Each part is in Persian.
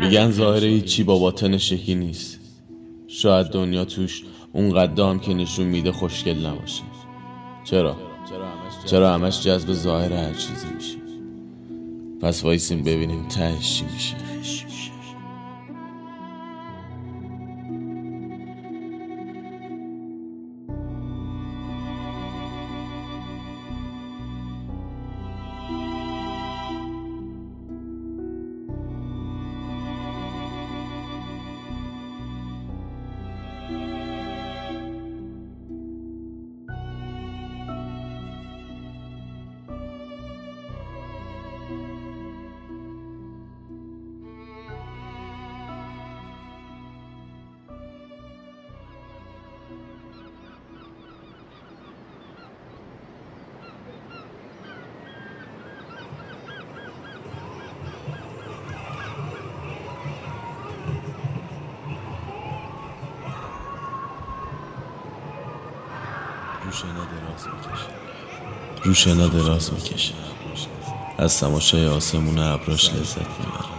میگن ظاهره چی؟ با باطن شکی نیست. شاید دنیا توش اون قدام که نشون میده خوشگل نباشه. چرا؟ چرا همش جذب ظاهر هر چیزی میشه؟ پس وایسیم ببینیم تهش چی میشه. روشنا دراز می‌کشه. از تماشای آسمون ابراش لذت می‌بره.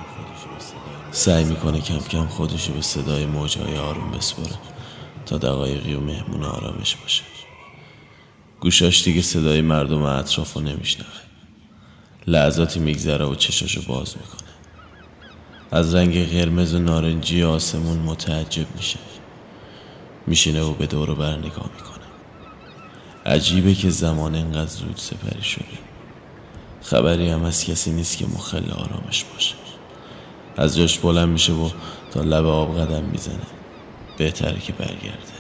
سعی می‌کنه کم کم خودشو به صدای موجهای آروم بسپره تا دقایقی و مهمون آرامش باشه. گوشاش دیگه صدای مردم اطراف رو نمیشنوه. لحظاتی میگذره و چشاشو باز می‌کنه. از رنگ قرمز و نارنجی آسمون متعجب میشه. میشینه و به دور بر نگاه می‌کنه. عجیبه که زمان انقدر زود سپری شده. خبری هم از کسی نیست که مخل آرامش باشه. از جاش بلند میشه و تا لب آب قدم می‌زنه. بهتره که برگرده.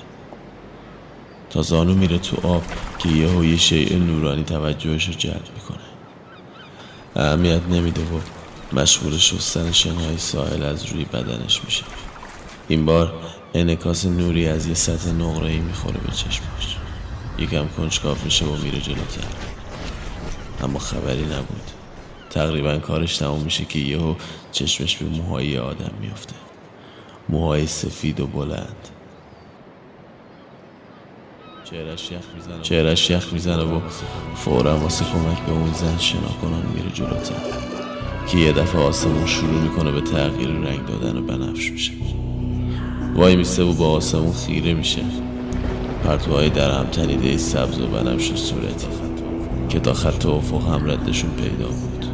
تا زانو میره تو آب که یه یه شیء نورانی توجهش رو جلب می‌کنه. اهمیت نمیده و مشغول شستن شنهای ساحل از روی بدنش میشه. این بار انکاس نوری از یه سطح نقره‌ای می‌خوره به چشمش. یکم کنجکاو میشه و میره جلوتر. اما خبری نبود. تقریبا کارش تموم میشه که یهو چشمش به موهای آدم میافته. موهای سفید و بلند. چهرش یخ می‌زنه. و فورا واسه کمک به اون زن شنا کنن میره جلوتر. که یه دفعه آسمون شروع می‌کنه به تغییر رنگ دادن و بنفش میشه. وای میسته و با آسمون خیره میشه. پرتوهای در هم تنیده سبز و بنفش صورتی که تا خط افق هم ردشون پیدا بود.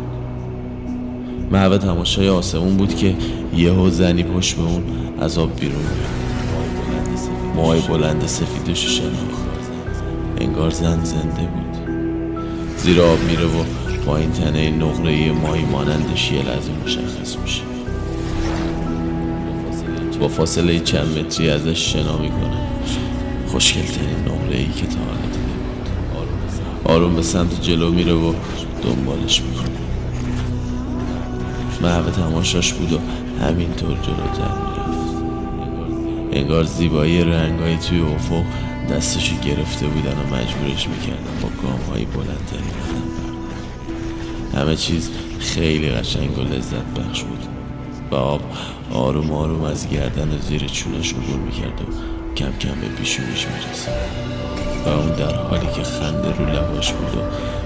محوه تماشای آسمون بود که یهو زنی پشت به اون از آب بیرون موهای بلند سفیدش شناخت انگار زن زنده بود. زیر آب میره و پایین تنه نقره ماهی مانندش یه لحظه مشخص میشه. با فاصله چند متری ازش شنا می‌کنه. خوشگلترین نمره ای که تا حالا دیده بود. آروم به سمت جلو میره و دنبالش می‌کنه. محوه تماشاش بود و همینطور جلوتر می‌رفت. انگار زیبایی رنگایی توی افق دستشو گرفته بودن و مجبورش می‌کردن با گام های بلندتری همه چیز خیلی قشنگ و لذت بخش بود. و آب آروم آروم از گردن و زیر چونش عبور می‌کرد و کم کم به پیشونیش می‌رسه. و اون در حالی که خنده رو لباش بود و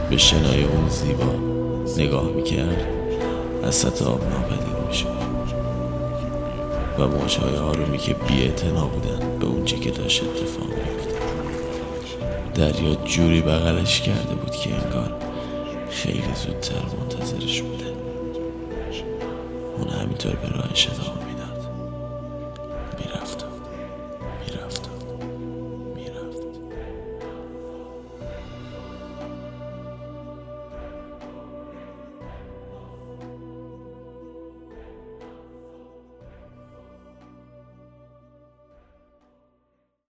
به شنای اون زیبا نگاه می‌کرد از سطح آب ناپدید میشه و موجهای آرومی که بی بودن به اونچه که داشت اتفاق میفته دریا جوری بغلش کرده بود که انگار خیلی زودتر منتظرش بوده. اون همینطور به راهش ادامه